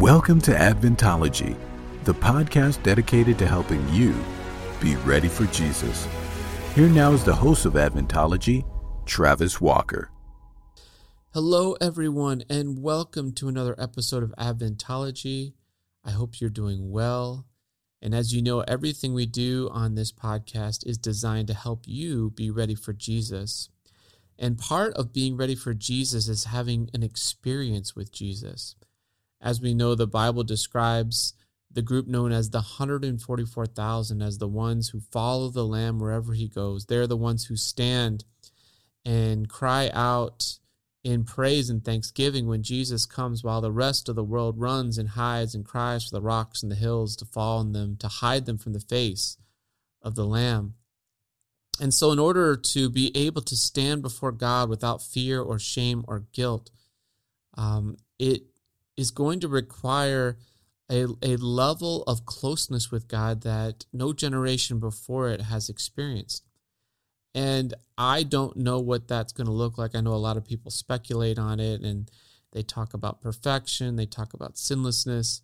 Welcome to Adventology, the podcast dedicated to helping you be ready for Jesus. Here now is the host of Adventology, Travis Walker. Hello, everyone, and welcome to another episode of Adventology. I hope you're doing well. And as you know, everything we do on this podcast is designed to help you be ready for Jesus. And part of being ready for Jesus is having an experience with Jesus. As we know, the Bible describes the group known as the 144,000 as the ones who follow the Lamb wherever he goes. They're the ones who stand and cry out in praise and thanksgiving when Jesus comes, while the rest of the world runs and hides and cries for the rocks and the hills to fall on them, to hide them from the face of the Lamb. And so, in order to be able to stand before God without fear or shame or guilt, um, it is going to require a, a level of closeness with God that no generation before it has experienced. And I don't know what that's going to look like. I know a lot of people speculate on it and they talk about perfection, they talk about sinlessness.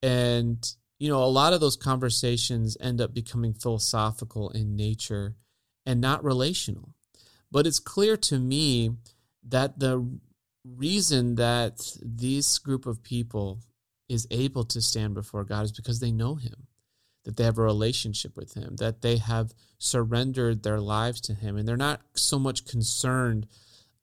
And, you know, a lot of those conversations end up becoming philosophical in nature and not relational. But it's clear to me that the reason that this group of people is able to stand before God is because they know Him that they have a relationship with Him, that they have surrendered their lives to Him, and they're not so much concerned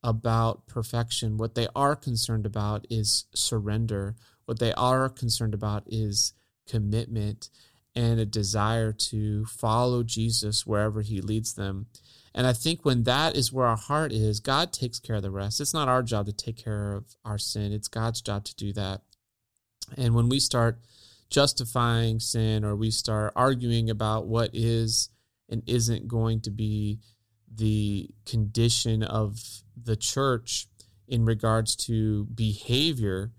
about perfection. What they are concerned about is surrender. What they are concerned about is commitment and a desire to follow Jesus wherever He leads them. And I think when that is where our heart is, God takes care of the rest. It's not our job to take care of our sin, it's God's job to do that. And when we start justifying sin or we start arguing about what is and isn't going to be the condition of the church in regards to behavior,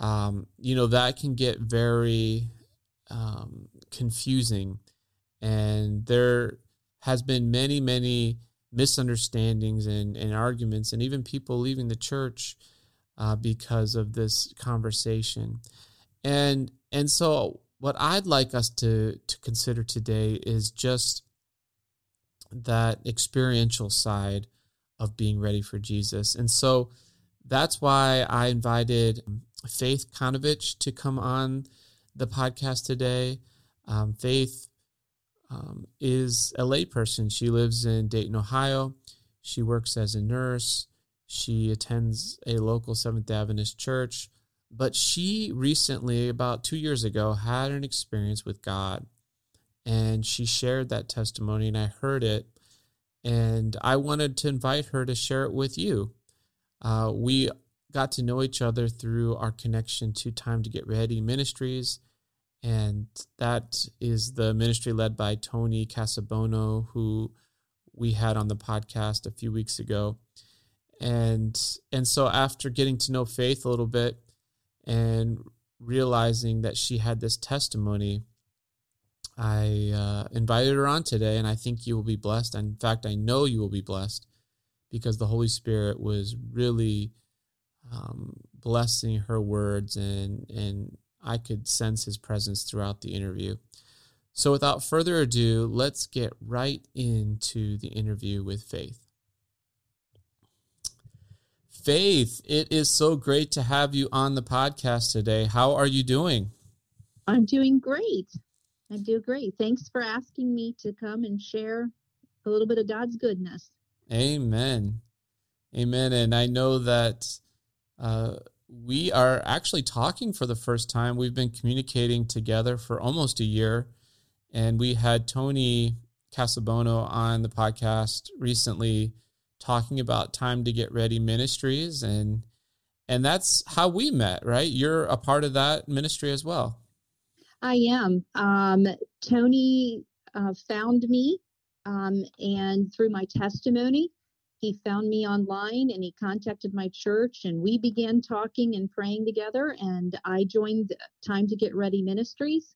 um, you know, that can get very um, confusing. And there has been many, many misunderstandings and, and arguments, and even people leaving the church uh, because of this conversation. And and so what I'd like us to to consider today is just that experiential side of being ready for Jesus. And so that's why I invited Faith Kanovich to come on the podcast today. Um, Faith um, is a layperson. She lives in Dayton, Ohio. She works as a nurse. She attends a local Seventh Adventist church. But she recently, about two years ago, had an experience with God. And she shared that testimony, and I heard it. And I wanted to invite her to share it with you. Uh, we got to know each other through our connection to Time to Get Ready Ministries. And that is the ministry led by Tony Casabono, who we had on the podcast a few weeks ago. And and so after getting to know Faith a little bit, and realizing that she had this testimony, I uh, invited her on today, and I think you will be blessed. In fact, I know you will be blessed because the Holy Spirit was really um, blessing her words, and and I could sense His presence throughout the interview. So, without further ado, let's get right into the interview with Faith. Faith, it is so great to have you on the podcast today. How are you doing? I'm doing great. I do great. Thanks for asking me to come and share a little bit of God's goodness. Amen. Amen. And I know that uh, we are actually talking for the first time. We've been communicating together for almost a year, and we had Tony Casabono on the podcast recently talking about time to get ready ministries and and that's how we met right? You're a part of that ministry as well. I am. Um, tony uh, found me um, and through my testimony he found me online and he contacted my church and we began talking and praying together and i joined time to get ready ministries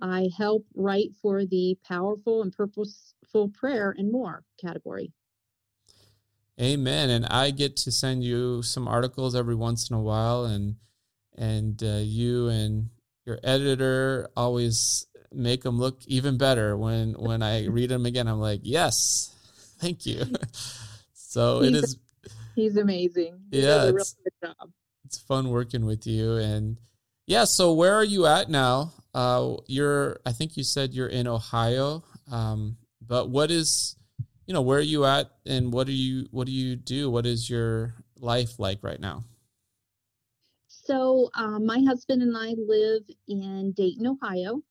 i help write for the powerful and purposeful prayer and more category Amen. And I get to send you some articles every once in a while and and uh, you and your editor always make them look even better when when I read them again. I'm like, yes, thank you. so he's, it is. He's amazing. He yeah, it's, it's fun working with you, and yeah. So where are you at now? Uh, you're. I think you said you're in Ohio. Um, but what is, you know, where are you at, and what do you what do you do? What is your life like right now? So, um, my husband and I live in Dayton, Ohio,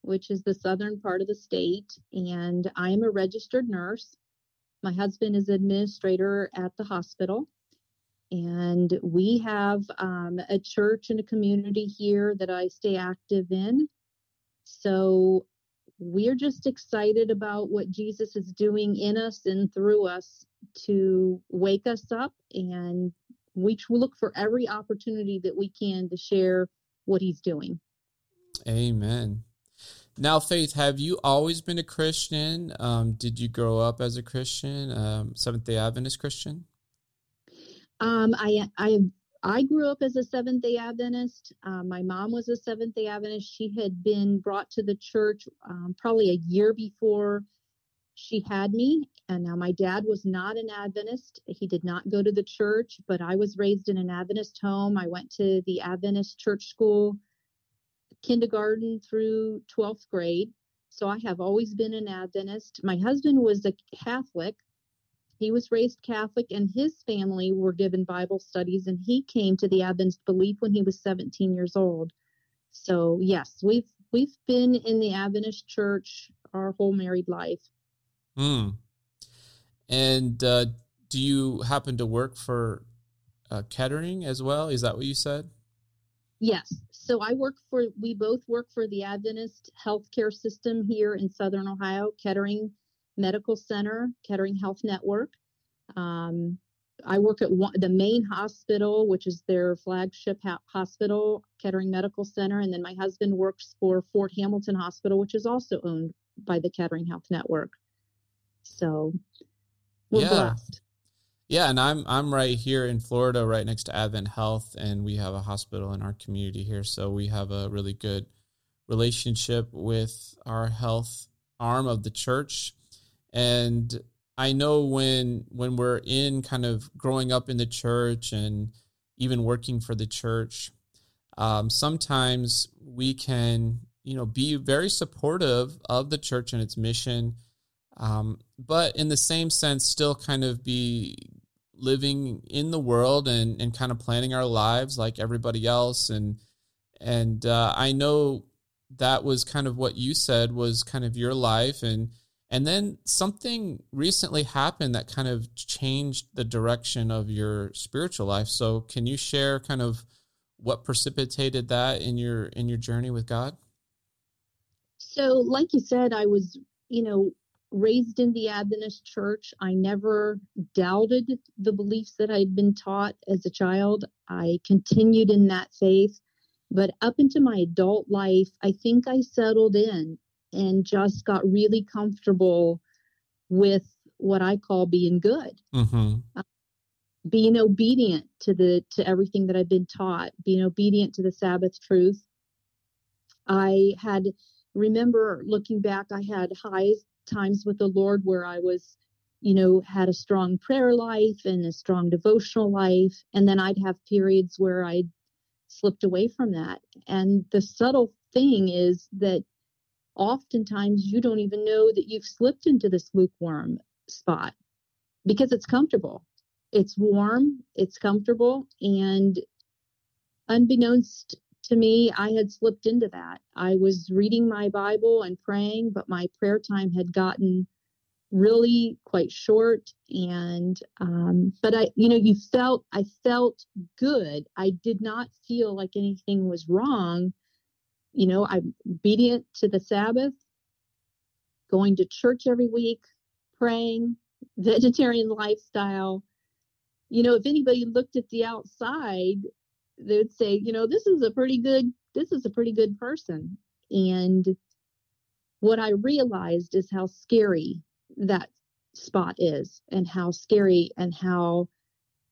which is the southern part of the state, and I am a registered nurse. My husband is administrator at the hospital, and we have um, a church and a community here that I stay active in. So, we're just excited about what Jesus is doing in us and through us to wake us up and we look for every opportunity that we can to share what he's doing. Amen. Now, Faith, have you always been a Christian? Um, did you grow up as a Christian, um, Seventh Day Adventist Christian? Um, I I I grew up as a Seventh Day Adventist. Uh, my mom was a Seventh Day Adventist. She had been brought to the church um, probably a year before she had me. And now my dad was not an Adventist. He did not go to the church, but I was raised in an Adventist home. I went to the Adventist church school, kindergarten through 12th grade. So I have always been an Adventist. My husband was a Catholic. He was raised Catholic, and his family were given Bible studies, and he came to the Adventist belief when he was 17 years old. So yes, we've we've been in the Adventist church our whole married life. Hmm. And uh, do you happen to work for uh, Kettering as well? Is that what you said? Yes. So I work for, we both work for the Adventist healthcare system here in Southern Ohio, Kettering Medical Center, Kettering Health Network. Um, I work at one, the main hospital, which is their flagship ha- hospital, Kettering Medical Center. And then my husband works for Fort Hamilton Hospital, which is also owned by the Kettering Health Network. So we're yeah. blessed. Yeah, and I'm I'm right here in Florida, right next to Advent Health, and we have a hospital in our community here, so we have a really good relationship with our health arm of the church. And I know when when we're in kind of growing up in the church and even working for the church, um, sometimes we can you know be very supportive of the church and its mission um, but in the same sense, still kind of be living in the world and, and kind of planning our lives like everybody else. And and uh, I know that was kind of what you said was kind of your life and and then something recently happened that kind of changed the direction of your spiritual life. So can you share kind of what precipitated that in your in your journey with God? So like you said, I was, you know, raised in the Adventist church. I never doubted the beliefs that I'd been taught as a child. I continued in that faith. But up into my adult life, I think I settled in and just got really comfortable with what I call being good. Mm-hmm. Uh, being obedient to the to everything that I've been taught, being obedient to the Sabbath truth. I had remember looking back, I had highs times with the Lord where I was, you know, had a strong prayer life and a strong devotional life. And then I'd have periods where I slipped away from that. And the subtle thing is that oftentimes you don't even know that you've slipped into this lukewarm spot because it's comfortable. It's warm, it's comfortable, and unbeknownst to me, I had slipped into that. I was reading my Bible and praying, but my prayer time had gotten really quite short. And, um, but I, you know, you felt, I felt good. I did not feel like anything was wrong. You know, I'm obedient to the Sabbath, going to church every week, praying, vegetarian lifestyle. You know, if anybody looked at the outside, they would say, you know, this is a pretty good, this is a pretty good person. And what I realized is how scary that spot is and how scary and how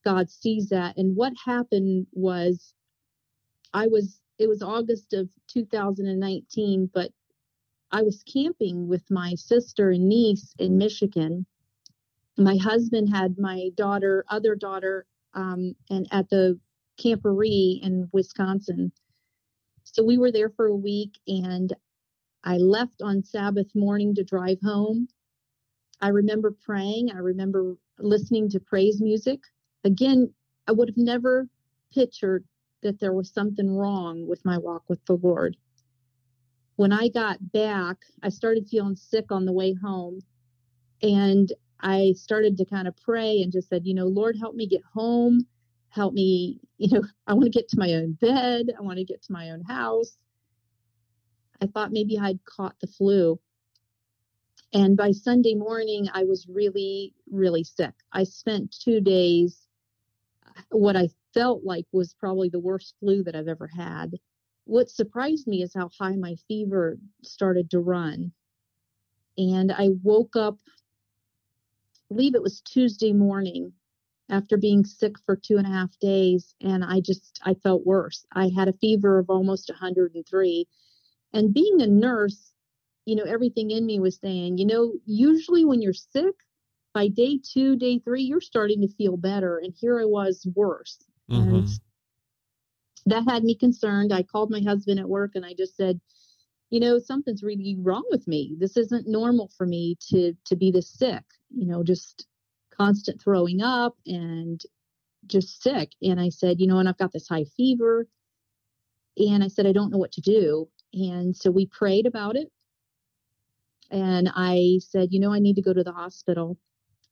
God sees that. And what happened was I was, it was August of 2019, but I was camping with my sister and niece in Michigan. My husband had my daughter, other daughter, um, and at the camporee in Wisconsin. So we were there for a week and I left on Sabbath morning to drive home. I remember praying. I remember listening to praise music. Again, I would have never pictured that there was something wrong with my walk with the Lord. When I got back, I started feeling sick on the way home. And I started to kind of pray and just said, you know, Lord, help me get home. Help me, you know, I want to get to my own bed. I want to get to my own house. I thought maybe I'd caught the flu. And by Sunday morning, I was really, really sick. I spent two days, what I felt like was probably the worst flu that I've ever had. What surprised me is how high my fever started to run. And I woke up, I believe it was Tuesday morning after being sick for two and a half days. And I just, I felt worse. I had a fever of almost 103 and being a nurse, you know, everything in me was saying, you know, usually when you're sick, by day two, day three, you're starting to feel better. And here I was worse. Mm-hmm. And that had me concerned. I called my husband at work and I just said, you know, something's really wrong with me. This isn't normal for me to to be this sick, you know, just constant throwing up and just sick. And I said, you know, and I've got this high fever. And I said, I don't know what to do. And so we prayed about it. And I said, you know, I need to go to the hospital.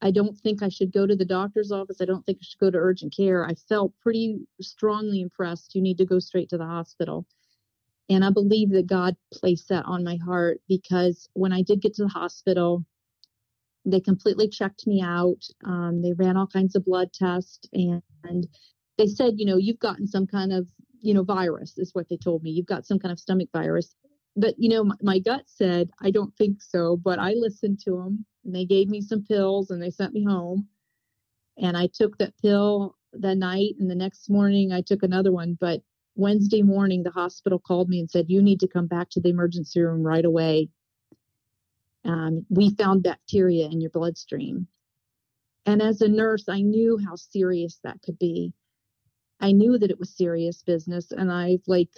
I don't think I should go to the doctor's office. I don't think I should go to urgent care. I felt pretty strongly impressed. You need to go straight to the hospital. And I believe that God placed that on my heart because when I did get to the hospital, they completely checked me out. Um, they ran all kinds of blood tests and, and they said, you know, you've gotten some kind of you know, virus is what they told me. You've got some kind of stomach virus. But, you know, my, my gut said, I don't think so. But I listened to them and they gave me some pills and they sent me home. And I took that pill that night. And the next morning I took another one. But Wednesday morning, the hospital called me and said, You need to come back to the emergency room right away. Um, we found bacteria in your bloodstream. And as a nurse, I knew how serious that could be. I knew that it was serious business and I like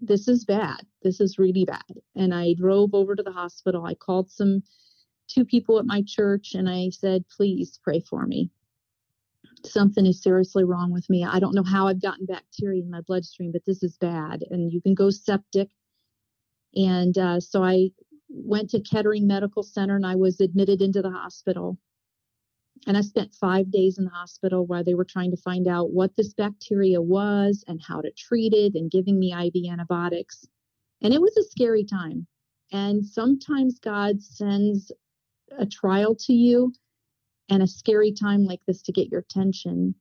this is bad. This is really bad. And I drove over to the hospital. I called some two people at my church and I said, "Please pray for me. Something is seriously wrong with me. I don't know how I've gotten bacteria in my bloodstream, but this is bad and you can go septic." And uh, so I went to Kettering Medical Center and I was admitted into the hospital. And I spent five days in the hospital while they were trying to find out what this bacteria was and how to treat it and giving me IV antibiotics. And it was a scary time. And sometimes God sends a trial to you and a scary time like this to get your attention.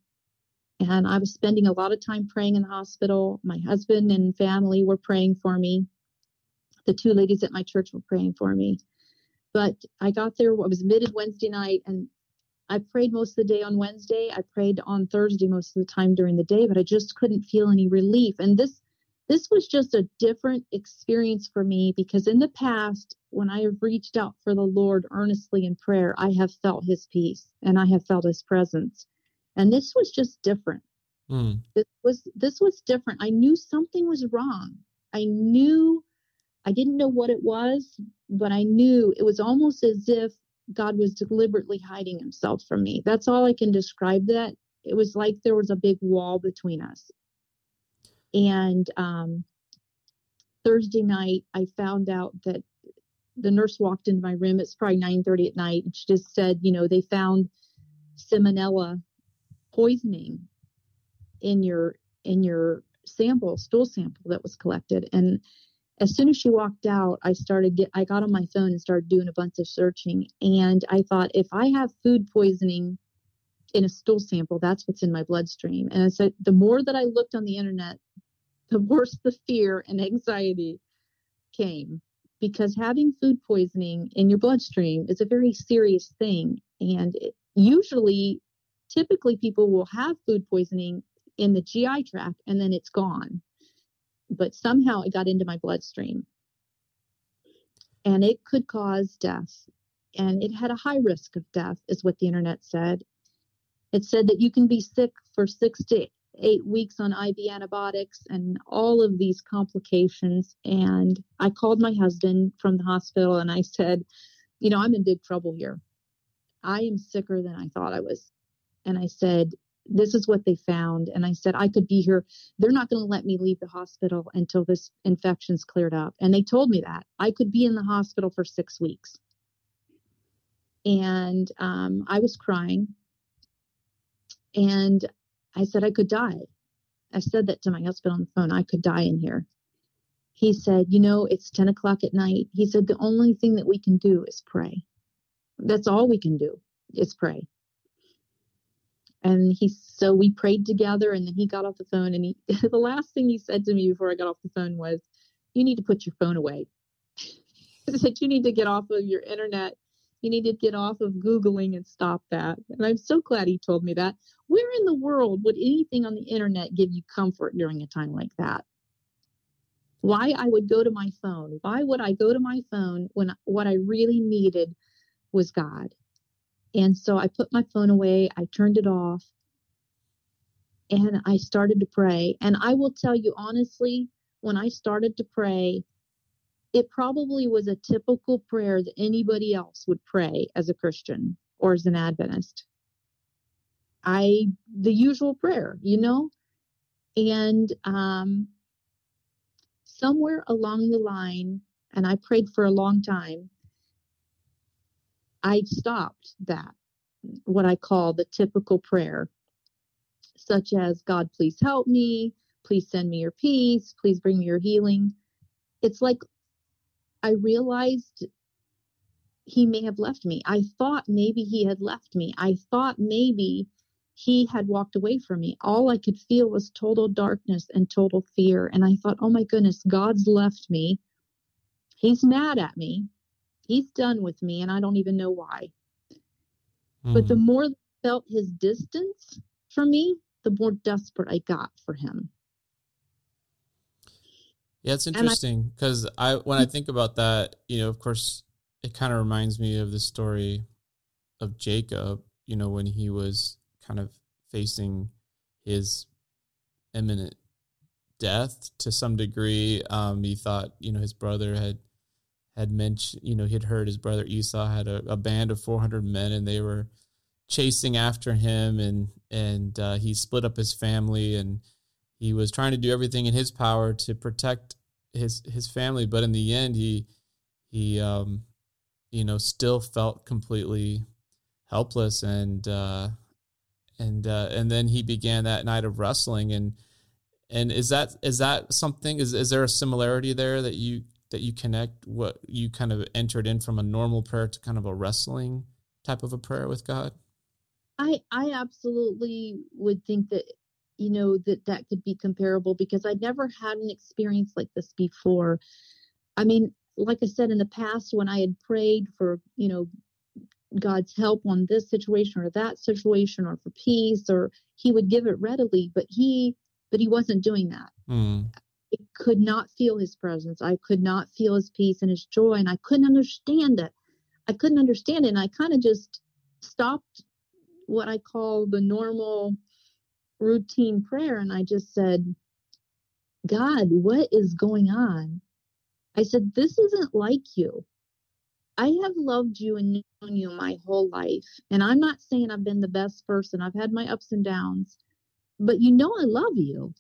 And I was spending a lot of time praying in the hospital. My husband and family were praying for me. The two ladies at my church were praying for me. But I got there, I was admitted Wednesday night, and I prayed most of the day on Wednesday. I prayed on Thursday most of the time during the day, but I just couldn't feel any relief. And this this was just a different experience for me because in the past, when I have reached out for the Lord earnestly in prayer, I have felt his peace and I have felt his presence. And this was just different. Mm. This was this was different. I knew something was wrong. I knew I didn't know what it was, but I knew it was almost as if God was deliberately hiding himself from me. That's all I can describe that. It was like there was a big wall between us. And um, Thursday night, I found out that the nurse walked into my room. It's probably 9:30 at night, and she just said, you know, they found salmonella poisoning in your in your sample, stool sample that was collected. And as soon as she walked out, I started get I got on my phone and started doing a bunch of searching. And I thought if I have food poisoning in a stool sample, that's what's in my bloodstream. And I said the more that I looked on the internet, the worse the fear and anxiety came because having food poisoning in your bloodstream is a very serious thing. And it, usually, typically, people will have food poisoning in the GI tract and then it's gone but somehow it got into my bloodstream. And it could cause death. And it had a high risk of death, is what the internet said. It said that you can be sick for six to eight weeks on IV antibiotics and all of these complications. And I called my husband from the hospital and I said, You know, I'm in big trouble here. I am sicker than I thought I was. And I said, This is what they found. And I said, I could be here. They're not going to let me leave the hospital until this infection's cleared up. And they told me that I could be in the hospital for six weeks. And um, I was crying. And I said I could die. I said that to my husband on the phone. I could die in here. He said, You know, it's 10 o'clock at night. He said, The only thing that we can do is pray. That's all we can do is pray. And he, so we prayed together and then he got off the phone. And he, the last thing he said to me before I got off the phone was, You need to put your phone away. he said, You need to get off of your internet you need to get off of Googling and stop that. And I'm so glad he told me that. Where in the world would anything on the internet give you comfort during a time like that? Why I would go to my phone? Why would I go to my phone when what I really needed was God? And so I put my phone away, I turned it off, and I started to pray. And I will tell you honestly, when I started to pray, it probably was a typical prayer that anybody else would pray as a Christian or as an Adventist. I, the usual prayer, you know? And um, somewhere along the line, and I prayed for a long time, I stopped that, what I call the typical prayer, such as, God, please help me. Please send me your peace. Please bring me your healing. It's like I realized he may have left me. I thought maybe he had left me. I thought maybe he had walked away from me. All I could feel was total darkness and total fear. And I thought, oh my goodness, God's left me. He's mad at me. He's done with me, and I don't even know why. Mm. But the hmm. more I felt his distance from me, the more desperate I got for him. Yeah, it's interesting because I, I when I think about that, you know, of course, it kind of reminds me of the story of Jacob. You know, when he was kind of facing his imminent death to some degree. Um, he thought, you know, his brother had had mentioned, you know, he had heard his brother Esau had a, a band of 400 men and they were chasing after him and and uh, he split up his family and he was trying to do everything in his power to protect his his family, but in the end, he he um, you know still felt completely helpless and uh, and uh, and then he began that night of wrestling. And and is that is that something is is there a similarity there that you that you connect what you kind of entered in from a normal prayer to kind of a wrestling type of a prayer with God? I I absolutely would think that you know that that could be comparable because I'd never had an experience like this before. I mean, like I said in the past, when I had prayed for you know God's help on this situation or that situation or for peace, or He would give it readily, but He but He wasn't doing that. Mm. I could not feel His presence. I could not feel His peace and His joy, and I couldn't understand it. I couldn't understand it, and I kind of just stopped what I call the normal routine prayer and I just said, God, what is going on? I said, This isn't like you. I have loved you and known you my whole life. And I'm not saying I've been the best person, I've had my ups and downs, but you know I love you.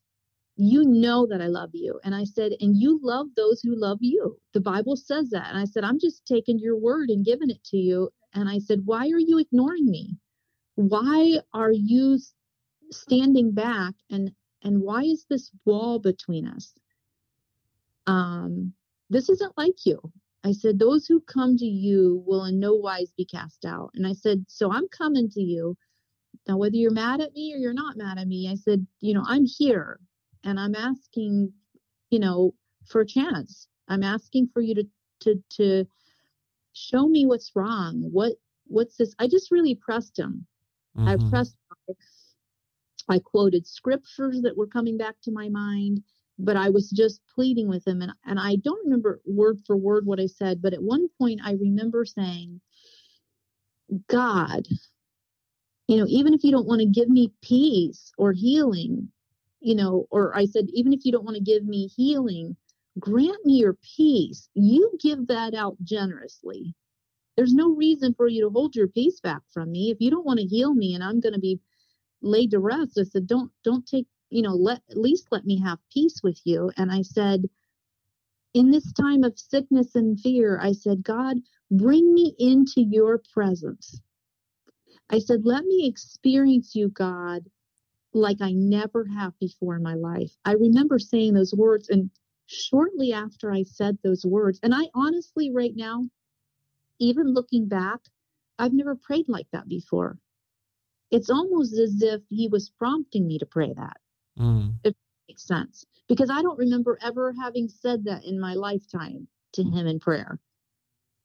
You know that I love you. And I said, And you love those who love you. The Bible says that. And I said, I'm just taking your word and giving it to you. And I said, Why are you ignoring me? Why are you standing back and and why is this wall between us um this isn't like you i said those who come to you will in no wise be cast out and i said so i'm coming to you now whether you're mad at me or you're not mad at me i said you know i'm here and i'm asking you know for a chance i'm asking for you to to to show me what's wrong what what's this i just really pressed him mm-hmm. i pressed I quoted scriptures that were coming back to my mind. but I was just pleading with him. And, and I don't remember word for word what I said, but at one point I remember saying, God, you know, even if you don't want to give me peace or healing, you know, or I said, even if you don't want to give me healing, grant me your peace. You give that out generously. There's no reason for you to hold your peace back from me. If you don't want to heal me and I'm going to be laid to rest, I said, don't, don't take, you know, let, at least let me have peace with you. And I said, in this time of sickness and fear, I said, God, bring me into your presence. I said, let me experience you, God, like I never have before in my life. I remember saying those words, and shortly after I said those words, and I honestly, right now, even looking back, I've never prayed like that before. It's almost as if he was prompting me to pray that. Mm. If it makes sense. Because I don't remember ever having said that in my lifetime to him in prayer.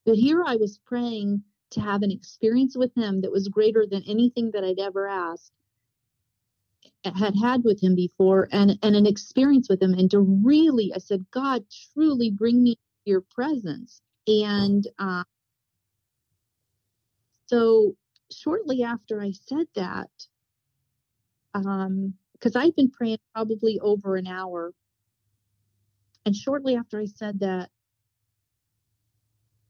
But here I was praying to have an experience with him that was greater than anything that I'd ever asked had had with him before and and an experience with him. And to really i said god truly bring me your presence. And uh, so shortly after I said that, um, because I'd been praying probably over an hour, and shortly after I said that,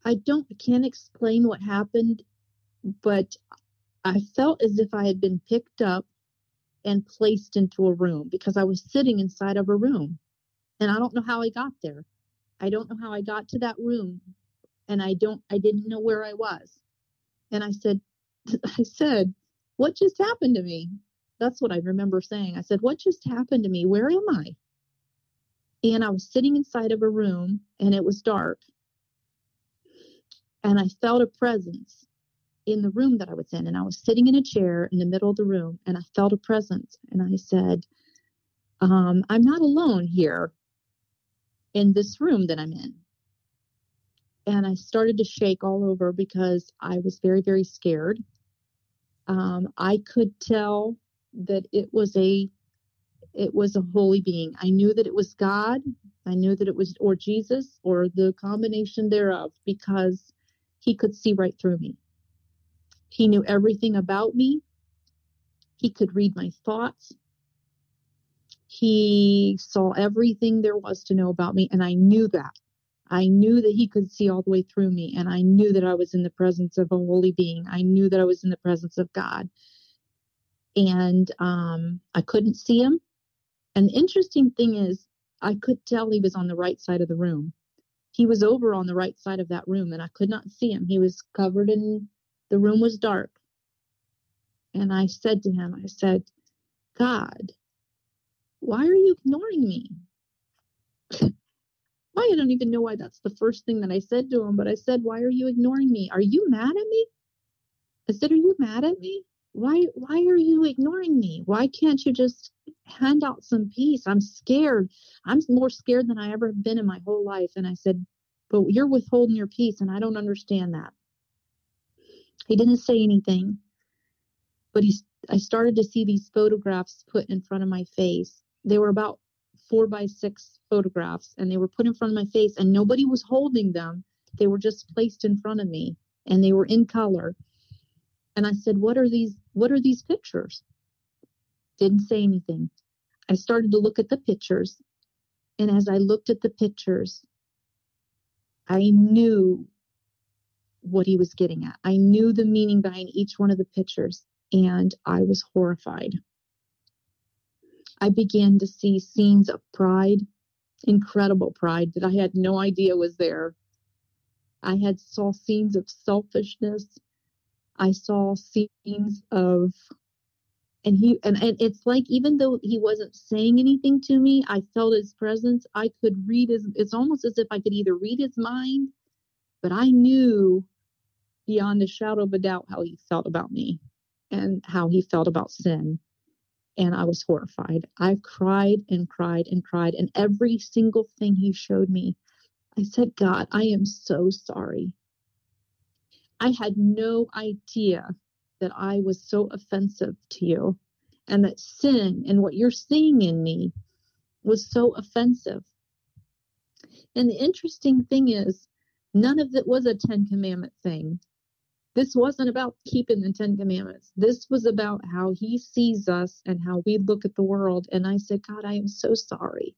I don't can't explain what happened, but I felt as if I had been picked up and placed into a room because I was sitting inside of a room. And I don't know how I got there. I don't know how I got to that room. And I don't I didn't know where I was. And I said, I said, what just happened to me? That's what I remember saying. I said, what just happened to me? Where am I? And I was sitting inside of a room and it was dark. And I felt a presence in the room that I was in. And I was sitting in a chair in the middle of the room and I felt a presence. And I said, um, I'm not alone here in this room that I'm in and I started to shake all over because I was very, very scared. Um, I could tell that it was a it was a holy being. I knew that it was God. I knew that it was or Jesus or the combination thereof because he could see right through me. He knew everything about me. He could read my thoughts. He saw everything there was to know about me, and I knew that. I knew that he could see all the way through me, and I knew that I was in the presence of a holy being. I knew that I was in the presence of God. And um, I couldn't see him. And the interesting thing is, I could tell he was on the right side of the room. He was over on the right side of that room, and I could not see him. He was covered in the room was dark. And I said to him, I said, God, why are you ignoring me? Why? I don't even know why that's the first thing that I said to him, but I said, Why are you ignoring me? Are you mad at me? I said, Are you mad at me? Why why are you ignoring me? Why can't you just hand out some peace? I'm scared. I'm more scared than I ever have been in my whole life. And I said, But you're withholding your peace, and I don't understand that. He didn't say anything, but he I started to see these photographs put in front of my face. They were about four by six photographs and they were put in front of my face and nobody was holding them. They were just placed in front of me and they were in color. And I said, What are these what are these pictures? Didn't say anything. I started to look at the pictures. And as I looked at the pictures, I knew what he was getting at. I knew the meaning behind each one of the pictures, and I was horrified. I began to see scenes of pride, incredible pride that I had no idea was there. I had saw scenes of selfishness. I saw scenes of and he and, and it's like even though he wasn't saying anything to me, I felt his presence. I could read his it's almost as if I could either read his mind, but I knew beyond a shadow of a doubt how he felt about me and how he felt about sin and I was horrified. I cried and cried and cried, and every single thing he showed me, I said, God, I am so sorry. I had no idea that I was so offensive to you and that sin and what you're seeing in me was so offensive. And the interesting thing is, none of it was a Ten Commandment thing. This wasn't about keeping the Ten Commandments. This was about how he sees us and how we look at the world. And I said, God, I am so sorry.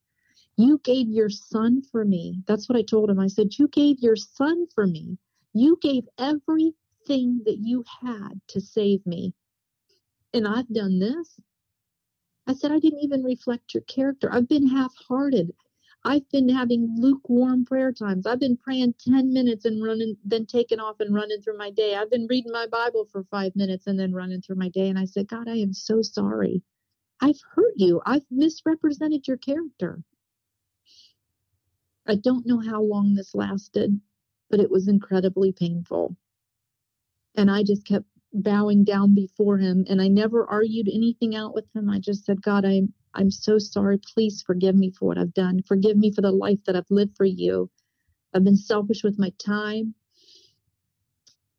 You gave your son for me. That's what I told him. I said, You gave your son for me. You gave everything that you had to save me. And I've done this. I said, I didn't even reflect your character. I've been half hearted. I've been having lukewarm prayer times. I've been praying 10 minutes and running, then taking off and running through my day. I've been reading my Bible for five minutes and then running through my day. And I said, God, I am so sorry. I've hurt you. I've misrepresented your character. I don't know how long this lasted, but it was incredibly painful. And I just kept bowing down before him and I never argued anything out with him. I just said, God, I'm I'm so sorry. Please forgive me for what I've done. Forgive me for the life that I've lived for you. I've been selfish with my time.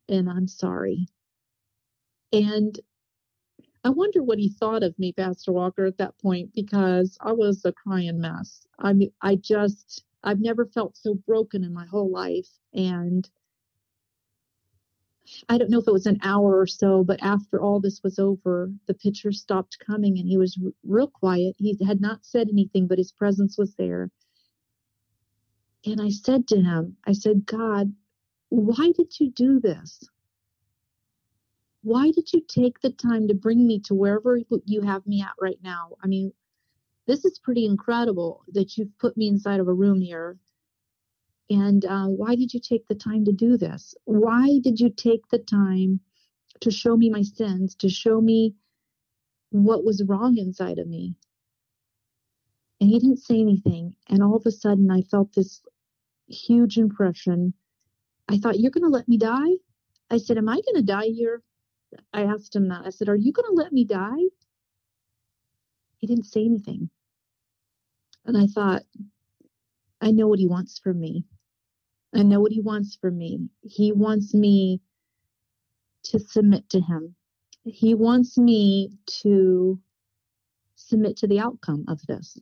And I'm sorry. And I wonder what he thought of me, Pastor Walker, at that point, because I was a crying mess. I mean, I just, I've never felt so broken in my whole life. And I don't know if it was an hour or so, but after all this was over, the pictures stopped coming and he was r- real quiet. He had not said anything, but his presence was there. And I said to him, I said, God, why did you do this? Why did you take the time to bring me to wherever you have me at right now? I mean, this is pretty incredible that you've put me inside of a room here and uh, why did you take the time to do this? Why did you take the time to show me my sins, to show me what was wrong inside of me? And he didn't say anything. And all of a sudden, I felt this huge impression. I thought, You're going to let me die? I said, Am I going to die here? I asked him that. I said, Are you going to let me die? He didn't say anything. And I thought, I know what he wants from me. I know what he wants from me. He wants me to submit to him. He wants me to submit to the outcome of this.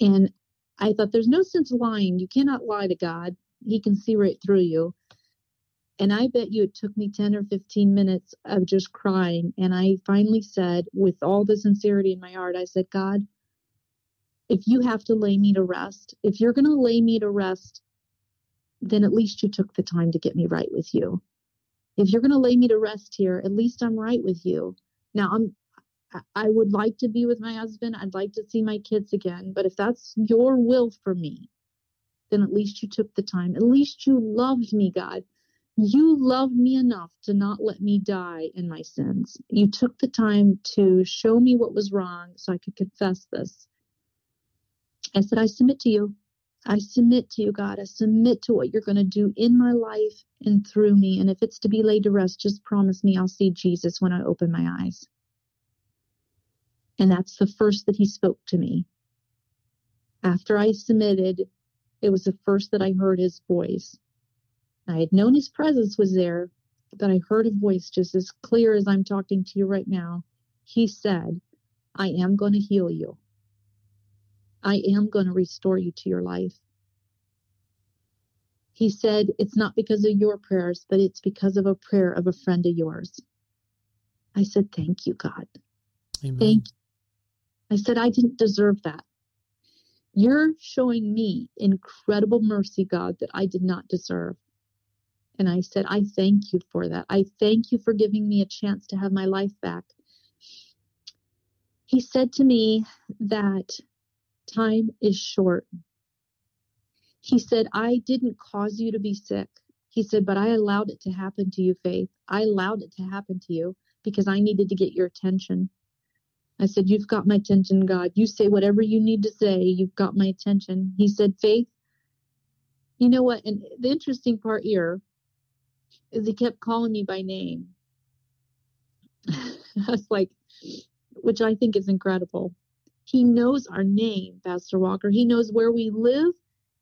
And I thought there's no sense lying. You cannot lie to God. He can see right through you. And I bet you it took me 10 or 15 minutes of just crying. And I finally said, with all the sincerity in my heart, I said, God, if you have to lay me to rest, if you're going to lay me to rest then at least you took the time to get me right with you. If you're going to lay me to rest here, at least I'm right with you. Now I'm I would like to be with my husband. I'd like to see my kids again, but if that's your will for me, then at least you took the time. At least you loved me, God. You loved me enough to not let me die in my sins. You took the time to show me what was wrong so I could confess this. I said, I submit to you. I submit to you, God. I submit to what you're going to do in my life and through me. And if it's to be laid to rest, just promise me I'll see Jesus when I open my eyes. And that's the first that he spoke to me. After I submitted, it was the first that I heard his voice. I had known his presence was there, but I heard a voice just as clear as I'm talking to you right now. He said, I am going to heal you. I am going to restore you to your life. He said, It's not because of your prayers, but it's because of a prayer of a friend of yours. I said, Thank you, God. Amen. Thank you. I said, I didn't deserve that. You're showing me incredible mercy, God, that I did not deserve. And I said, I thank you for that. I thank you for giving me a chance to have my life back. He said to me that time is short. He said, I didn't cause you to be sick. He said, but I allowed it to happen to you, Faith. I allowed it to happen to you because I needed to get your attention. I said, You've got my attention, God. You say whatever you need to say. You've got my attention. He said, Faith, you know what? And the interesting part here is he kept calling me by name. I was like, which I think is incredible. He knows our name, Pastor Walker. He knows where we live.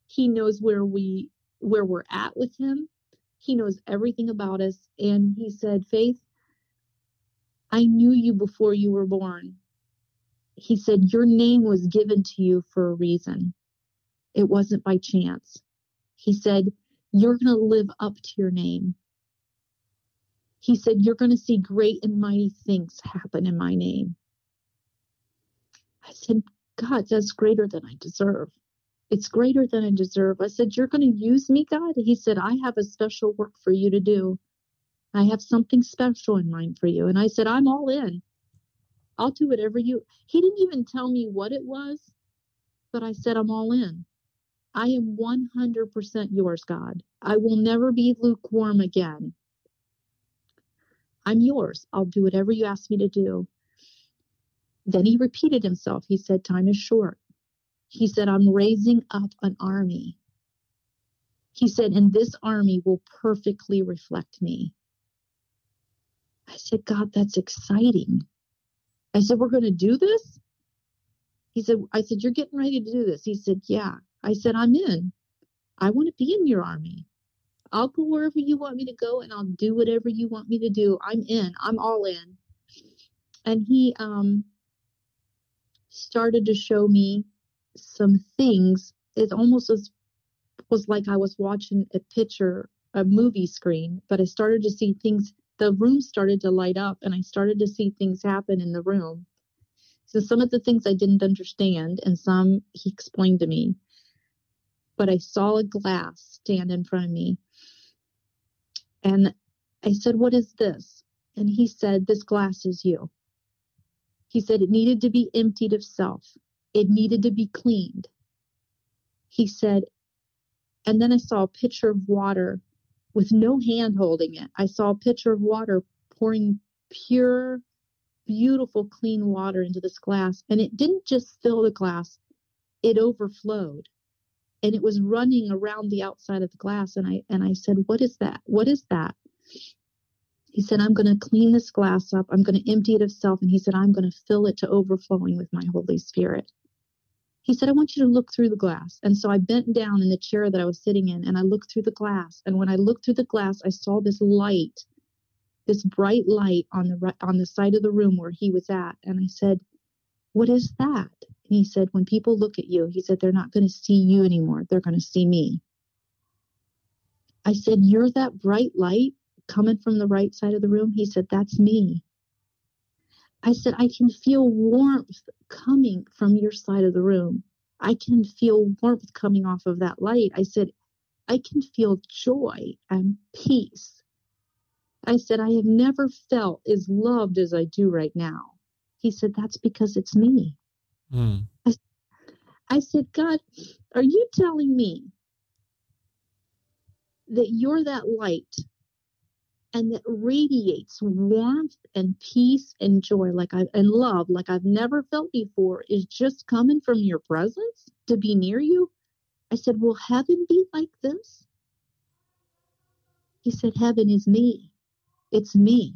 He knows where we where we're at with him. He knows everything about us. And he said, Faith, I knew you before you were born. he said, Your name was given to you for a reason. It wasn't by chance. He said, You're going to live up to your name. He said, You're going to see great and mighty things happen in my name. I said, God, that's greater than I deserve. It's greater than I deserve. I said, You're going to use me, God? He said, I have a special work for you to do. I have something special in mind for you. And I said, I'm all in. I'll do whatever you. He didn't even tell me what it was, but I said, I'm all in. I am 100% yours, God. I will never be lukewarm again. I'm yours. I'll do whatever you ask me to do. Then he repeated himself. He said, Time is short. He said, I'm raising up an army. He said, and this army will perfectly reflect me. I said, God, that's exciting. I said, We're going to do this? He said, I said, You're getting ready to do this. He said, Yeah. I said, I'm in. I want to be in your army. I'll go wherever you want me to go and I'll do whatever you want me to do. I'm in. I'm all in. And he um started to show me some things. It almost was was like I was watching a picture, a movie screen, but I started to see things the room started to light up and I started to see things happen in the room. So some of the things I didn't understand and some he explained to me. But I saw a glass stand in front of me. And I said, What is this? And he said, This glass is you. He said it needed to be emptied of self, it needed to be cleaned. He said, and then I saw a pitcher of water with no hand holding it. I saw a pitcher of water pouring pure, beautiful, clean water into this glass. And it didn't just fill the glass, it overflowed. And it was running around the outside of the glass. And I and I said, What is that? What is that? He said, I'm going to clean this glass up. I'm going to empty it of self. And he said, I'm going to fill it to overflowing with my Holy Spirit he said, I want you to look through the glass. And so I bent down in the chair that I was sitting in and I looked through the glass. And when I looked through the glass, I saw this light, this bright light on the right, on the side of the room where he was at. And I said, What is that? And he said, When people look at you, he said, they're not going to see you anymore. They're going to see me. I said, You're that bright light coming from the right side of the room? He said, That's me. I said, I can feel warmth coming from your side of the room. I can feel warmth coming off of that light. I said, I can feel joy and peace. I said, I have never felt as loved as I do right now. He said, That's because it's me. Mm. I, I said, God, are you telling me that you're that light and that radiates warmth and peace and joy like I and love like I've never felt before is just coming from your presence to be near you. I said, Will heaven be like this? He said, Heaven is me. It's me.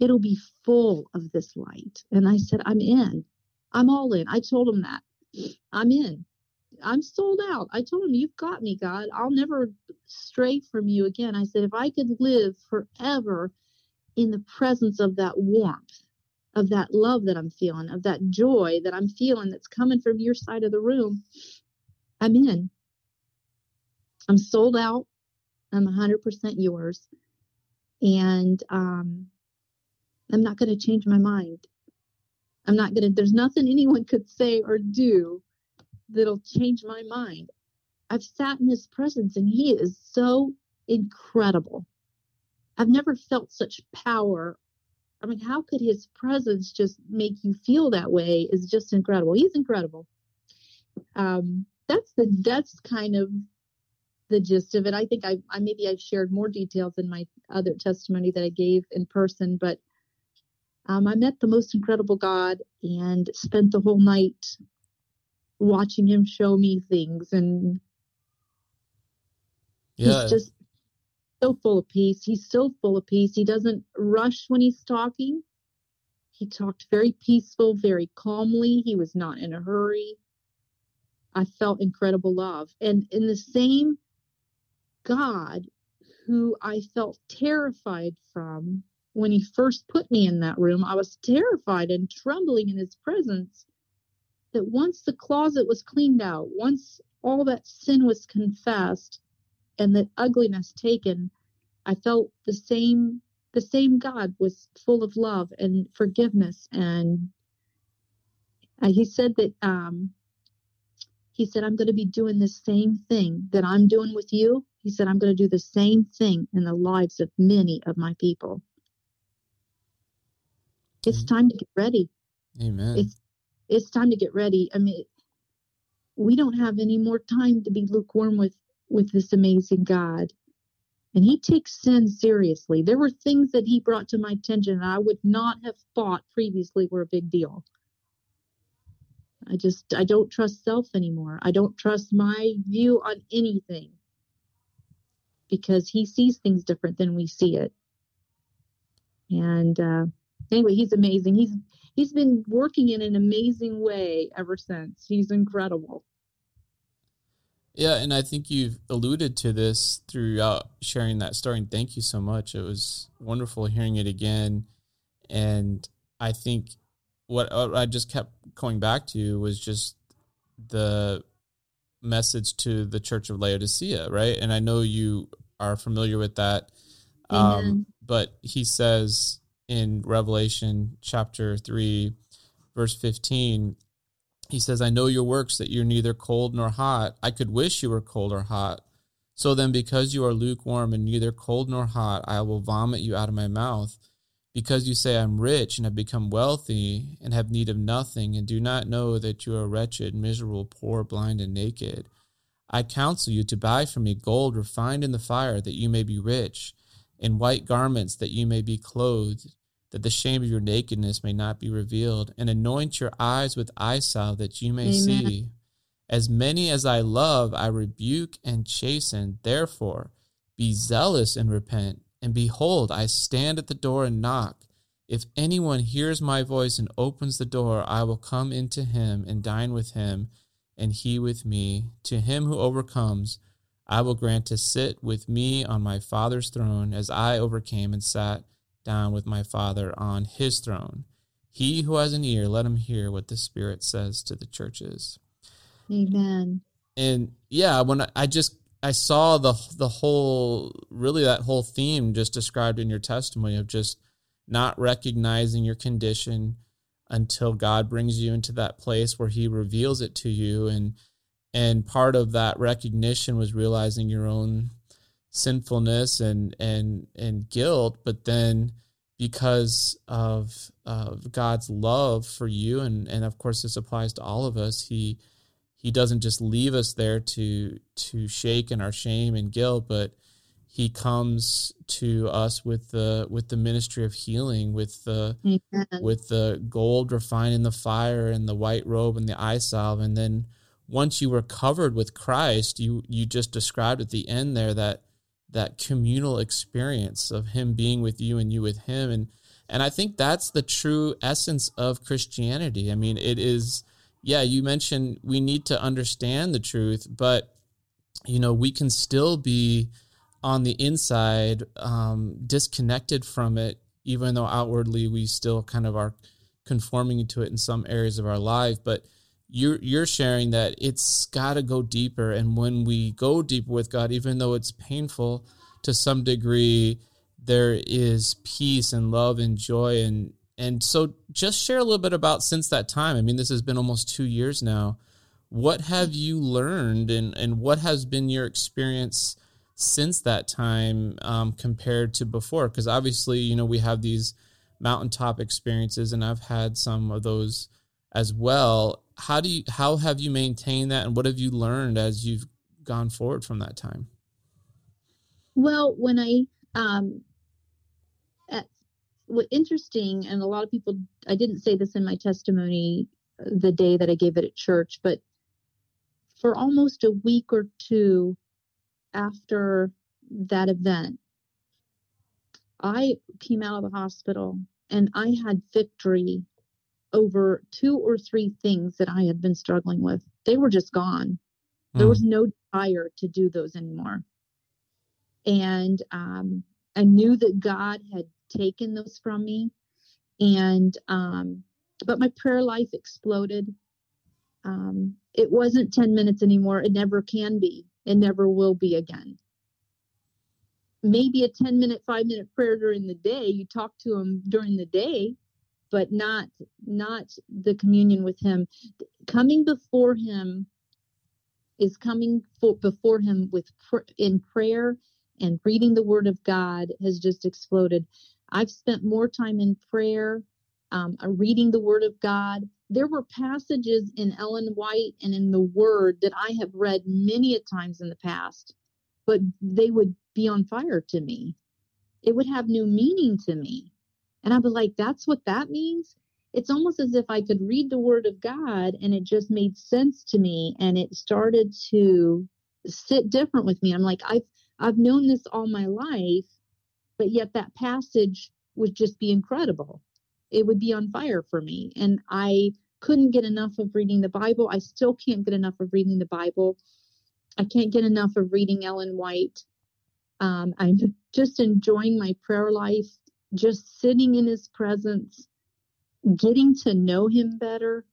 It'll be full of this light. And I said, I'm in. I'm all in. I told him that. I'm in. I'm sold out. I told him, You've got me, God. I'll never stray from you again. I said, If I could live forever in the presence of that warmth, of that love that I'm feeling, of that joy that I'm feeling that's coming from your side of the room, I'm in. I'm sold out. I'm 100% yours. And um, I'm not going to change my mind. I'm not going to, there's nothing anyone could say or do that'll change my mind. I've sat in his presence and he is so incredible. I've never felt such power. I mean, how could his presence just make you feel that way is just incredible. He's incredible. Um, that's the that's kind of the gist of it. I think I, I maybe I've shared more details in my other testimony that I gave in person, but um, I met the most incredible God and spent the whole night watching him show me things and yeah. he's just so full of peace. He's so full of peace. He doesn't rush when he's talking. He talked very peaceful, very calmly. He was not in a hurry. I felt incredible love. And in the same God who I felt terrified from when he first put me in that room, I was terrified and trembling in his presence. That once the closet was cleaned out, once all that sin was confessed and that ugliness taken, I felt the same the same God was full of love and forgiveness and uh, he said that um, he said I'm going to be doing the same thing that I'm doing with you. He said I'm going to do the same thing in the lives of many of my people. It's mm-hmm. time to get ready. Amen. It's it's time to get ready. I mean, we don't have any more time to be lukewarm with with this amazing God. And he takes sin seriously. There were things that he brought to my attention that I would not have thought previously were a big deal. I just I don't trust self anymore. I don't trust my view on anything because he sees things different than we see it. And uh, anyway, he's amazing. He's he's been working in an amazing way ever since. He's incredible. Yeah, and I think you've alluded to this throughout sharing that story. And thank you so much. It was wonderful hearing it again. And I think what I just kept going back to was just the message to the Church of Laodicea, right? And I know you are familiar with that. Um, but he says in Revelation chapter 3, verse 15, he says, I know your works, that you're neither cold nor hot. I could wish you were cold or hot. So then, because you are lukewarm and neither cold nor hot, I will vomit you out of my mouth. Because you say, I'm rich and have become wealthy and have need of nothing, and do not know that you are wretched, miserable, poor, blind, and naked. I counsel you to buy from me gold refined in the fire, that you may be rich, and white garments, that you may be clothed that the shame of your nakedness may not be revealed, and anoint your eyes with eye salve that you may Amen. see. As many as I love, I rebuke and chasten. Therefore, be zealous and repent. And behold, I stand at the door and knock. If anyone hears my voice and opens the door, I will come into him and dine with him, and he with me. To him who overcomes, I will grant to sit with me on my Father's throne, as I overcame and sat down with my Father on his throne. He who has an ear, let him hear what the Spirit says to the churches. Amen. And yeah, when I just I saw the the whole really that whole theme just described in your testimony of just not recognizing your condition until God brings you into that place where he reveals it to you and and part of that recognition was realizing your own sinfulness and and and guilt but then because of of God's love for you and and of course this applies to all of us he he doesn't just leave us there to to shake in our shame and guilt but he comes to us with the with the ministry of healing with the Amen. with the gold refined in the fire and the white robe and the eye salve and then once you were covered with Christ you you just described at the end there that that communal experience of him being with you and you with him and and I think that's the true essence of Christianity. I mean, it is yeah, you mentioned we need to understand the truth, but you know, we can still be on the inside um, disconnected from it even though outwardly we still kind of are conforming to it in some areas of our life, but you're you're sharing that it's got to go deeper. And when we go deeper with God even though it's painful to some degree there is peace and love and joy. And and so just share a little bit about since that time. I mean this has been almost 2 years now. What have you learned and and what has been your experience since that time um, compared to before? Because obviously you know we have these mountaintop experiences and I've had some of those as well how do you how have you maintained that and what have you learned as you've gone forward from that time? Well when i um at, what interesting and a lot of people i didn't say this in my testimony the day that i gave it at church but for almost a week or two after that event i came out of the hospital and i had victory over two or three things that I had been struggling with. They were just gone. Mm. There was hmm. no desire to do those anymore. And um, I knew that God had taken those from me. And, um, but my prayer life exploded. Um, it wasn't 10 minutes anymore. It never can be. It never will be again. Maybe a 10 minute, five minute prayer during the day. You talk to him during the day, but not, not the communion with him. Coming before him is coming for, before him with pr- in prayer and reading the word of God has just exploded. I've spent more time in prayer, um, reading the word of God. There were passages in Ellen White and in the word that I have read many a times in the past, but they would be on fire to me. It would have new meaning to me. And I'd be like, that's what that means? It's almost as if I could read the word of God and it just made sense to me and it started to sit different with me. I'm like, I've I've known this all my life, but yet that passage would just be incredible. It would be on fire for me. And I couldn't get enough of reading the Bible. I still can't get enough of reading the Bible. I can't get enough of reading Ellen White. Um, I'm just enjoying my prayer life, just sitting in his presence, getting to know him better,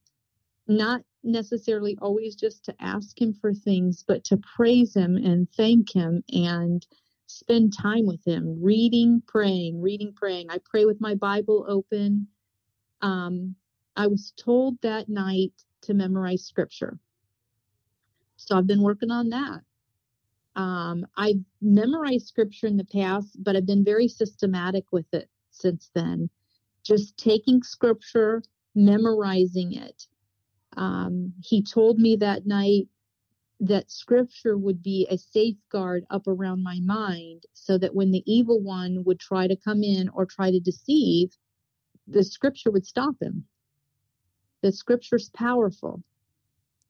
not necessarily always just to ask him for things, but to praise him and thank him and spend time with him, reading, praying, reading, praying. I pray with my Bible open. Um, I was told that night to memorize scripture. So I've been working on that. Um, I've memorized scripture in the past, but I've been very systematic with it since then. Just taking scripture, memorizing it, um, he told me that night that scripture would be a safeguard up around my mind so that when the evil one would try to come in or try to deceive, the scripture would stop him. The scripture's powerful.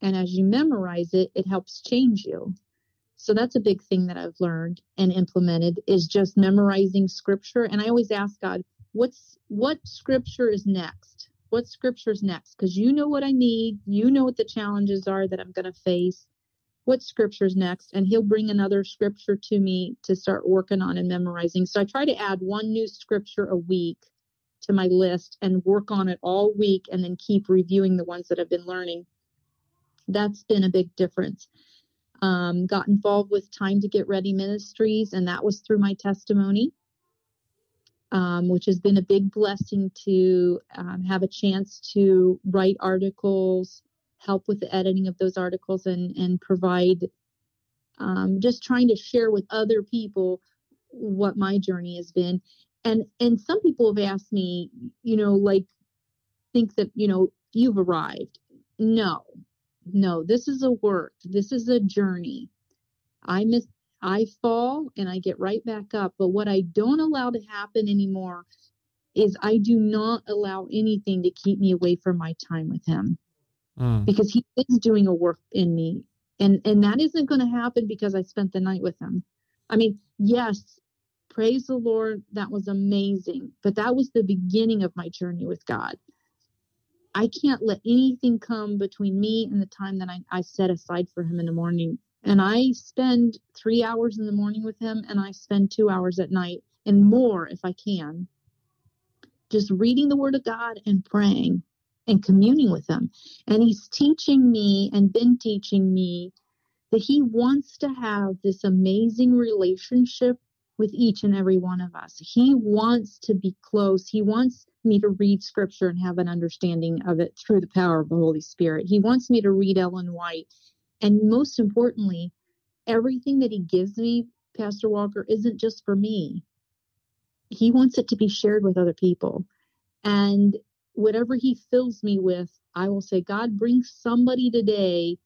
And as you memorize it, it helps change you. So that's a big thing that I've learned and implemented is just memorizing scripture. And I always ask God, what's what scripture is next? what scripture's next because you know what I need. You know what the challenges are that I'm going to face. What scripture's next? And he'll bring another scripture to me to start working on and memorizing. So I try to add one new scripture a week to my list and work on it all week and then keep reviewing the ones that I've been learning. That's been a big difference. Um, got involved with Time to Get Ready Ministries, and that was through my testimony um, which has been a big blessing to um, have a chance to write articles, help with the editing of those articles, and and provide um, just trying to share with other people what my journey has been. And and some people have asked me, you know, like think that you know you've arrived. No, no, this is a work. This is a journey. I miss I fall and I get right back up. But what I don't allow to happen anymore is I do not allow anything to keep me away from my time with him mm. because he is doing a work in me. And, and that isn't going to happen because I spent the night with him. I mean, yes, praise the Lord. That was amazing. But that was the beginning of my journey with God. I can't let anything come between me and the time that I, I set aside for him in the morning and I spend three hours in the morning with him and I spend two hours at night and more if I can. Just reading the word of God and praying and communing with him. And he's teaching me and been teaching me that he wants to have this amazing relationship with each and every one of us. He wants to be close. He wants me to read scripture and have an understanding of it through the power of the Holy Spirit. He wants me to read Ellen White and most importantly, everything that he gives me, Pastor Walker, isn't just for me. He wants it to be shared with other people. And whatever he fills me with, I will say, God, bring somebody today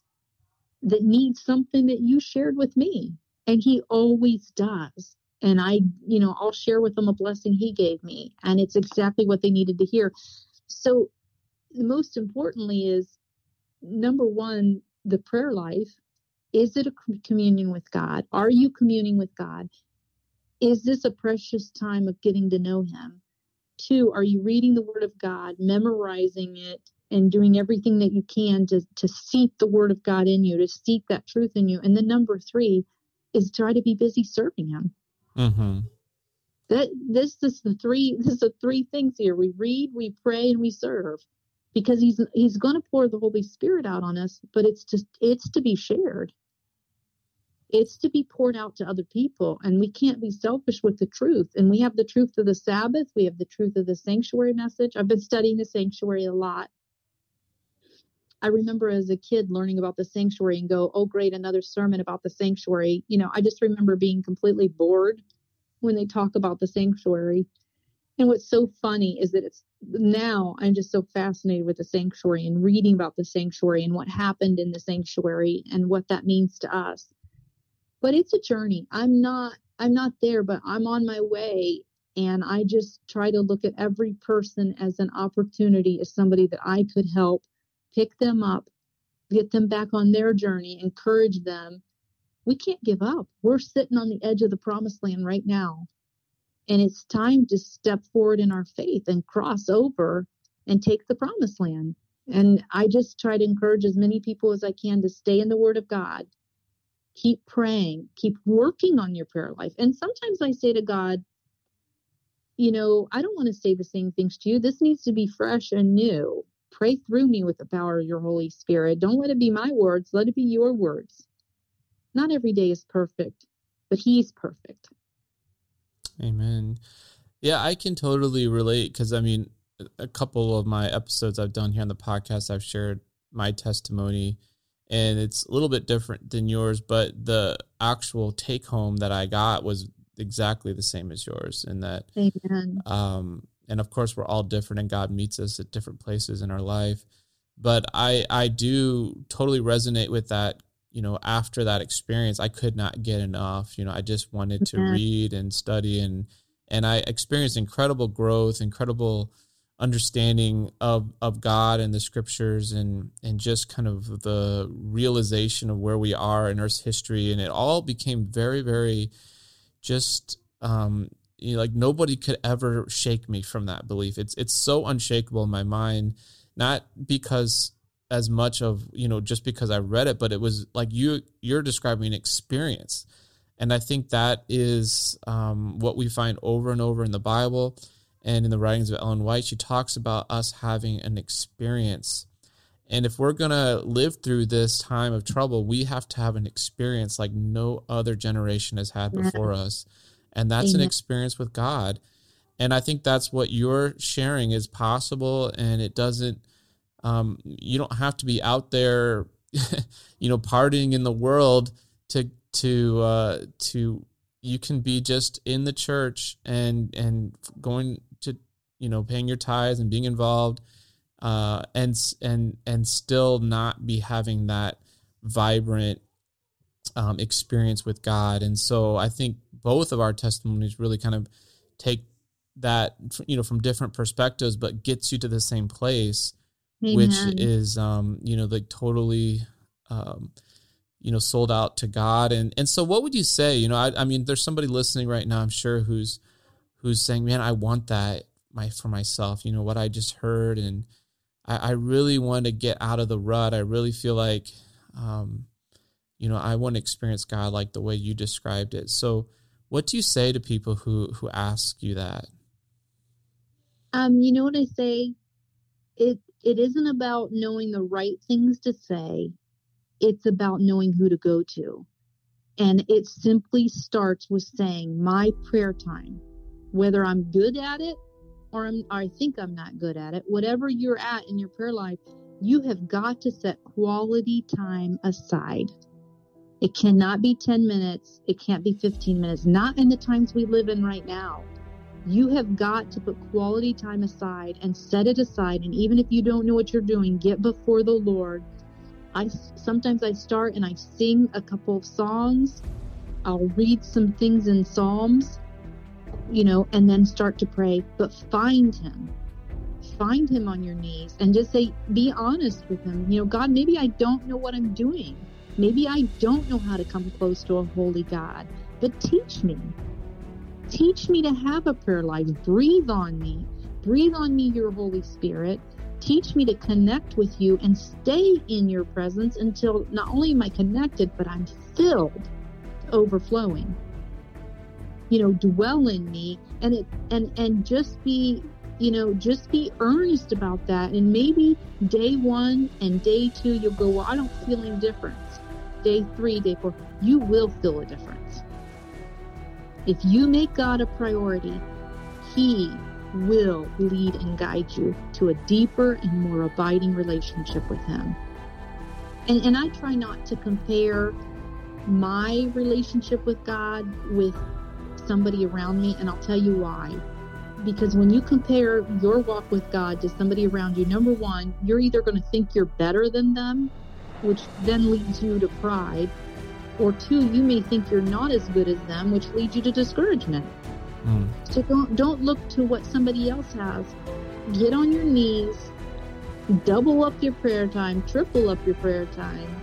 that needs something that you shared with me. And he always does. And I, you know, I'll share with them a blessing he gave me. And it's exactly what they needed to hear. So, most importantly, is number one, the prayer life is it a communion with God? Are you communing with God? Is this a precious time of getting to know Him? Two, are you reading the Word of God, memorizing it, and doing everything that you can to, to seek the Word of God in you, to seek that truth in you? And then number three is try to be busy serving Him. Mm-hmm. That this is the three this is the three things here. We read, we pray, and we serve. Because he's he's gonna pour the Holy Spirit out on us, but it's just it's to be shared. It's to be poured out to other people. And we can't be selfish with the truth. And we have the truth of the Sabbath, we have the truth of the sanctuary message. I've been studying the sanctuary a lot. I remember as a kid learning about the sanctuary and go, oh, great, another sermon about the sanctuary. You know, I just remember being completely bored when they talk about the sanctuary. And what's so funny is that it's now I'm just so fascinated with the sanctuary and reading about the sanctuary and what happened in the sanctuary and what that means to us. But it's a journey. I'm not I'm not there, but I'm on my way and I just try to look at every person as an opportunity as somebody that I could help pick them up, get them back on their journey, encourage them. We can't give up. We're sitting on the edge of the promised land right now. And it's time to step forward in our faith and cross over and take the promised land. And I just try to encourage as many people as I can to stay in the Word of God, keep praying, keep working on your prayer life. And sometimes I say to God, you know, I don't want to say the same things to you. This needs to be fresh and new. Pray through me with the power of your Holy Spirit. Don't let it be my words, let it be your words. Not every day is perfect, but He's perfect. Amen. Yeah, I can totally relate because I mean, a couple of my episodes I've done here on the podcast, I've shared my testimony, and it's a little bit different than yours, but the actual take home that I got was exactly the same as yours in that Amen. um and of course we're all different and god meets us at different places in our life. But i i do totally resonate with that you know after that experience i could not get enough. You know i just wanted to Mhm. read and study and and i experienced incredible growth incredible understanding of of god and the scriptures and and just kind of the realization of where we are in earth's history. And it all became very very just um you know, like nobody could ever shake me from that belief. It's it's so unshakable in my mind, not because as much of you know just because I read it, but it was like you you're describing an experience, and I think that is um, what we find over and over in the Bible and in the writings of Ellen White. She talks about us having an experience. And if we're going to live through this time of trouble, we have to have an experience like no other generation has had before us and that's an experience with God. And I think that's what you're sharing is possible, and it doesn't. Um, you don't have to be out there, you know, partying in the world to to uh, to. You can be just in the church and and going to you know paying your tithes and being involved, uh, and and and still not be having that vibrant um, experience with God. And so I think both of our testimonies really kind of take that, you know, from different perspectives, but gets you to the same place, which is, um, you know, like totally, um, you know, sold out to God. And, and so what would you say, you know, I, I mean, there's somebody listening right now, I'm sure who's, who's saying, man, I want that my, for myself, you know, what I just heard. And I, I really want to get out of the rut. I really feel like, um, you know, I want to experience God like the way you described it. So, what do you say to people who who ask you that? Um, you know what I say? It it isn't about knowing the right things to say. It's about knowing who to go to. And it simply starts with saying my prayer time. Whether I'm good at it or I'm or I think I'm not good at it, whatever you're at in your prayer life, you have got to set quality time aside. It cannot be 10 minutes. It can't be 15 minutes. Not in the times we live in right now. You have got to put quality time aside and set it aside. And even if you don't know what you're doing, get before the Lord. I sometimes I start and I sing a couple of songs. I'll read some things in Psalms, you know, and then start to pray. But find Him. Find Him on your knees and just say, be honest with Him. You know, God, maybe I don't know what I'm doing. Maybe I don't know how to come close to a holy God, but teach me. Teach me to have a prayer life. Breathe on me. Breathe on me, your Holy Spirit. Teach me to connect with you and stay in your presence until not only am I connected, but I'm filled overflowing. you know, dwell in me and it and and just be you know, just be earnest about that. And maybe day one and day two, you'll go, well, I don't feel any difference. Day three, day four, you will feel a difference. If you make God a priority, He will lead and guide you to a deeper and more abiding relationship with Him. And, and I try not to compare my relationship with God with somebody around me, and I'll tell you why. Because when you compare your walk with God to somebody around you, number one, you're either going to think you're better than them, which then leads you to pride, or two, you may think you're not as good as them, which leads you to discouragement. Mm. So don't don't look to what somebody else has. Get on your knees, double up your prayer time, triple up your prayer time.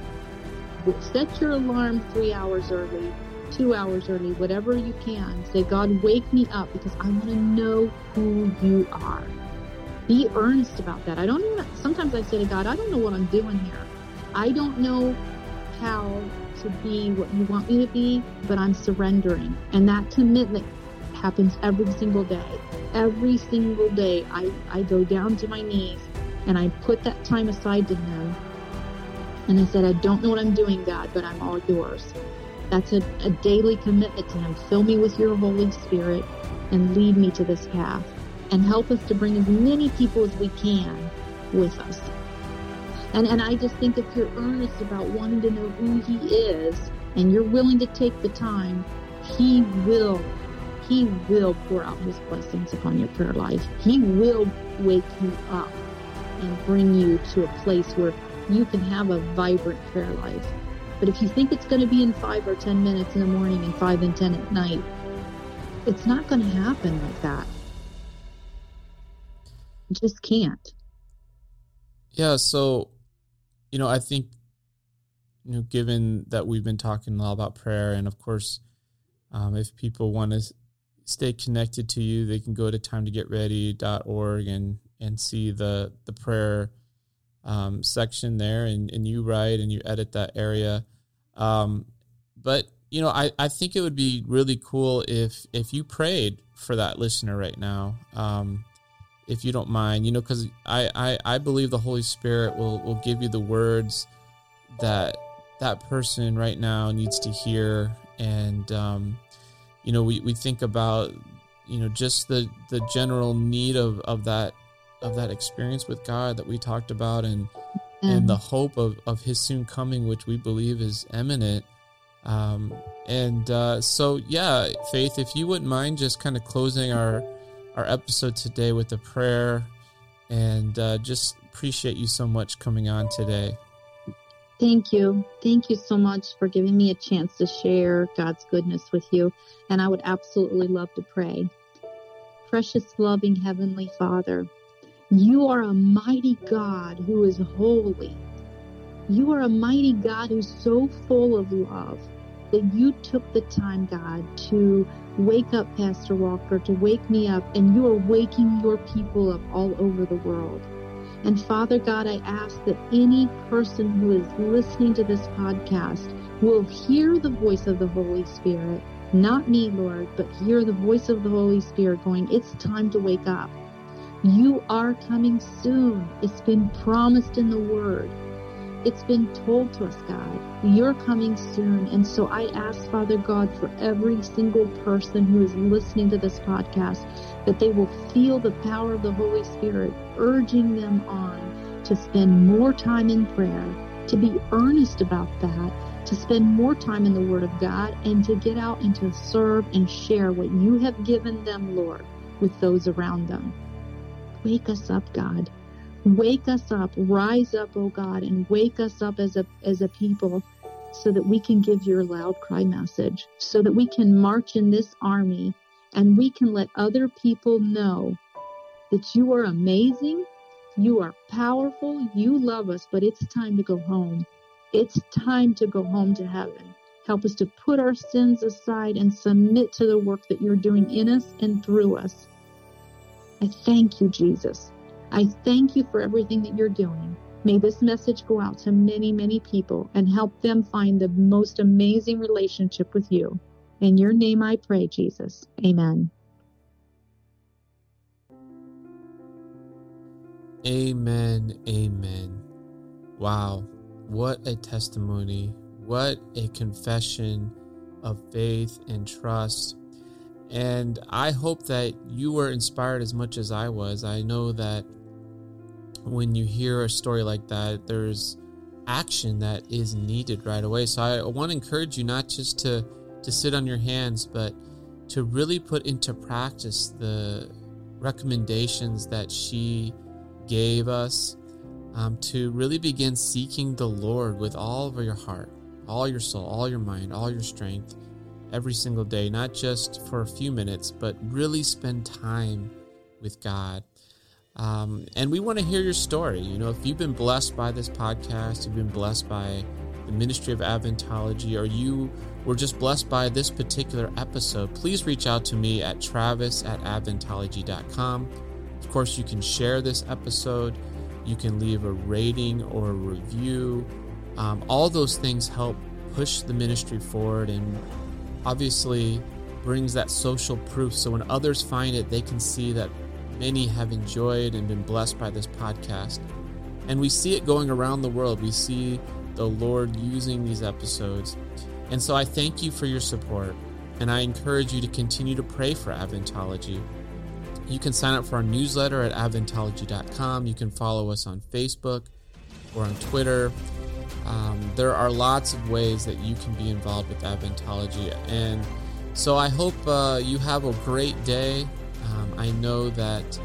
Set your alarm three hours early, two hours early, whatever you can. Say, God, wake me up because I want to know who you are. Be earnest about that. I don't even, sometimes I say to God, I don't know what I'm doing here. I don't know how to be what you want me to be, but I'm surrendering. And that commitment happens every single day. Every single day, I, I go down to my knees and I put that time aside to Him. And I said, I don't know what I'm doing, God, but I'm all yours. That's a, a daily commitment to Him. Fill me with your Holy Spirit and lead me to this path and help us to bring as many people as we can with us. And, and I just think if you're earnest about wanting to know who He is and you're willing to take the time, He will he will pour out his blessings upon your prayer life. He will wake you up and bring you to a place where you can have a vibrant prayer life. But if you think it's going to be in five or 10 minutes in the morning and five and 10 at night, it's not going to happen like that. Just can't. Yeah. So, you know, I think, you know, given that we've been talking a lot about prayer, and of course, um, if people want to stay connected to you, they can go to timetogetready.org and, and see the, the prayer um, section there and, and you write and you edit that area. Um, but you know, I, I think it would be really cool if if you prayed for that listener right now. Um, if you don't mind, you know, because I, I, I believe the Holy Spirit will, will give you the words that that person right now needs to hear. And, um, you know, we, we think about, you know, just the, the general need of, of that of that experience with God that we talked about and mm. and the hope of, of his soon coming, which we believe is imminent. Um, and uh, so yeah, Faith, if you wouldn't mind just kind of closing our our episode today with a prayer and uh, just appreciate you so much coming on today. Thank you. Thank you so much for giving me a chance to share God's goodness with you. And I would absolutely love to pray. Precious, loving Heavenly Father, you are a mighty God who is holy. You are a mighty God who's so full of love that you took the time, God, to wake up Pastor Walker, to wake me up, and you are waking your people up all over the world. And Father God, I ask that any person who is listening to this podcast will hear the voice of the Holy Spirit, not me, Lord, but hear the voice of the Holy Spirit going, It's time to wake up. You are coming soon. It's been promised in the Word. It's been told to us, God. You're coming soon. And so I ask, Father God, for every single person who is listening to this podcast, that they will feel the power of the Holy Spirit urging them on to spend more time in prayer, to be earnest about that, to spend more time in the Word of God, and to get out and to serve and share what you have given them, Lord, with those around them. Wake us up, God. Wake us up. Rise up, oh God, and wake us up as a as a people so that we can give your loud cry message, so that we can march in this army and we can let other people know that you are amazing, you are powerful, you love us, but it's time to go home. It's time to go home to heaven. Help us to put our sins aside and submit to the work that you're doing in us and through us. I thank you, Jesus. I thank you for everything that you're doing. May this message go out to many, many people and help them find the most amazing relationship with you. In your name I pray, Jesus. Amen. Amen. Amen. Wow. What a testimony. What a confession of faith and trust. And I hope that you were inspired as much as I was. I know that when you hear a story like that, there's action that is needed right away. So I want to encourage you not just to to sit on your hands, but to really put into practice the recommendations that she gave us um, to really begin seeking the Lord with all of your heart, all your soul, all your mind, all your strength every single day, not just for a few minutes, but really spend time with God. Um, and we want to hear your story. You know, if you've been blessed by this podcast, you've been blessed by the ministry of Adventology, or you were just blessed by this particular episode, please reach out to me at travis at adventology.com. Of course, you can share this episode, you can leave a rating or a review. Um, all those things help push the ministry forward and obviously brings that social proof. So when others find it, they can see that many have enjoyed and been blessed by this podcast. And we see it going around the world. We see the Lord using these episodes. And so I thank you for your support. And I encourage you to continue to pray for Adventology. You can sign up for our newsletter at adventology.com. You can follow us on Facebook or on Twitter. Um, there are lots of ways that you can be involved with Adventology. And so I hope uh, you have a great day. I know that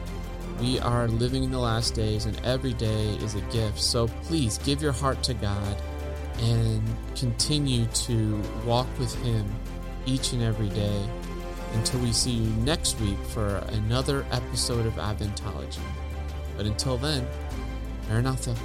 we are living in the last days and every day is a gift. So please give your heart to God and continue to walk with Him each and every day until we see you next week for another episode of Adventology. But until then, Maranatha.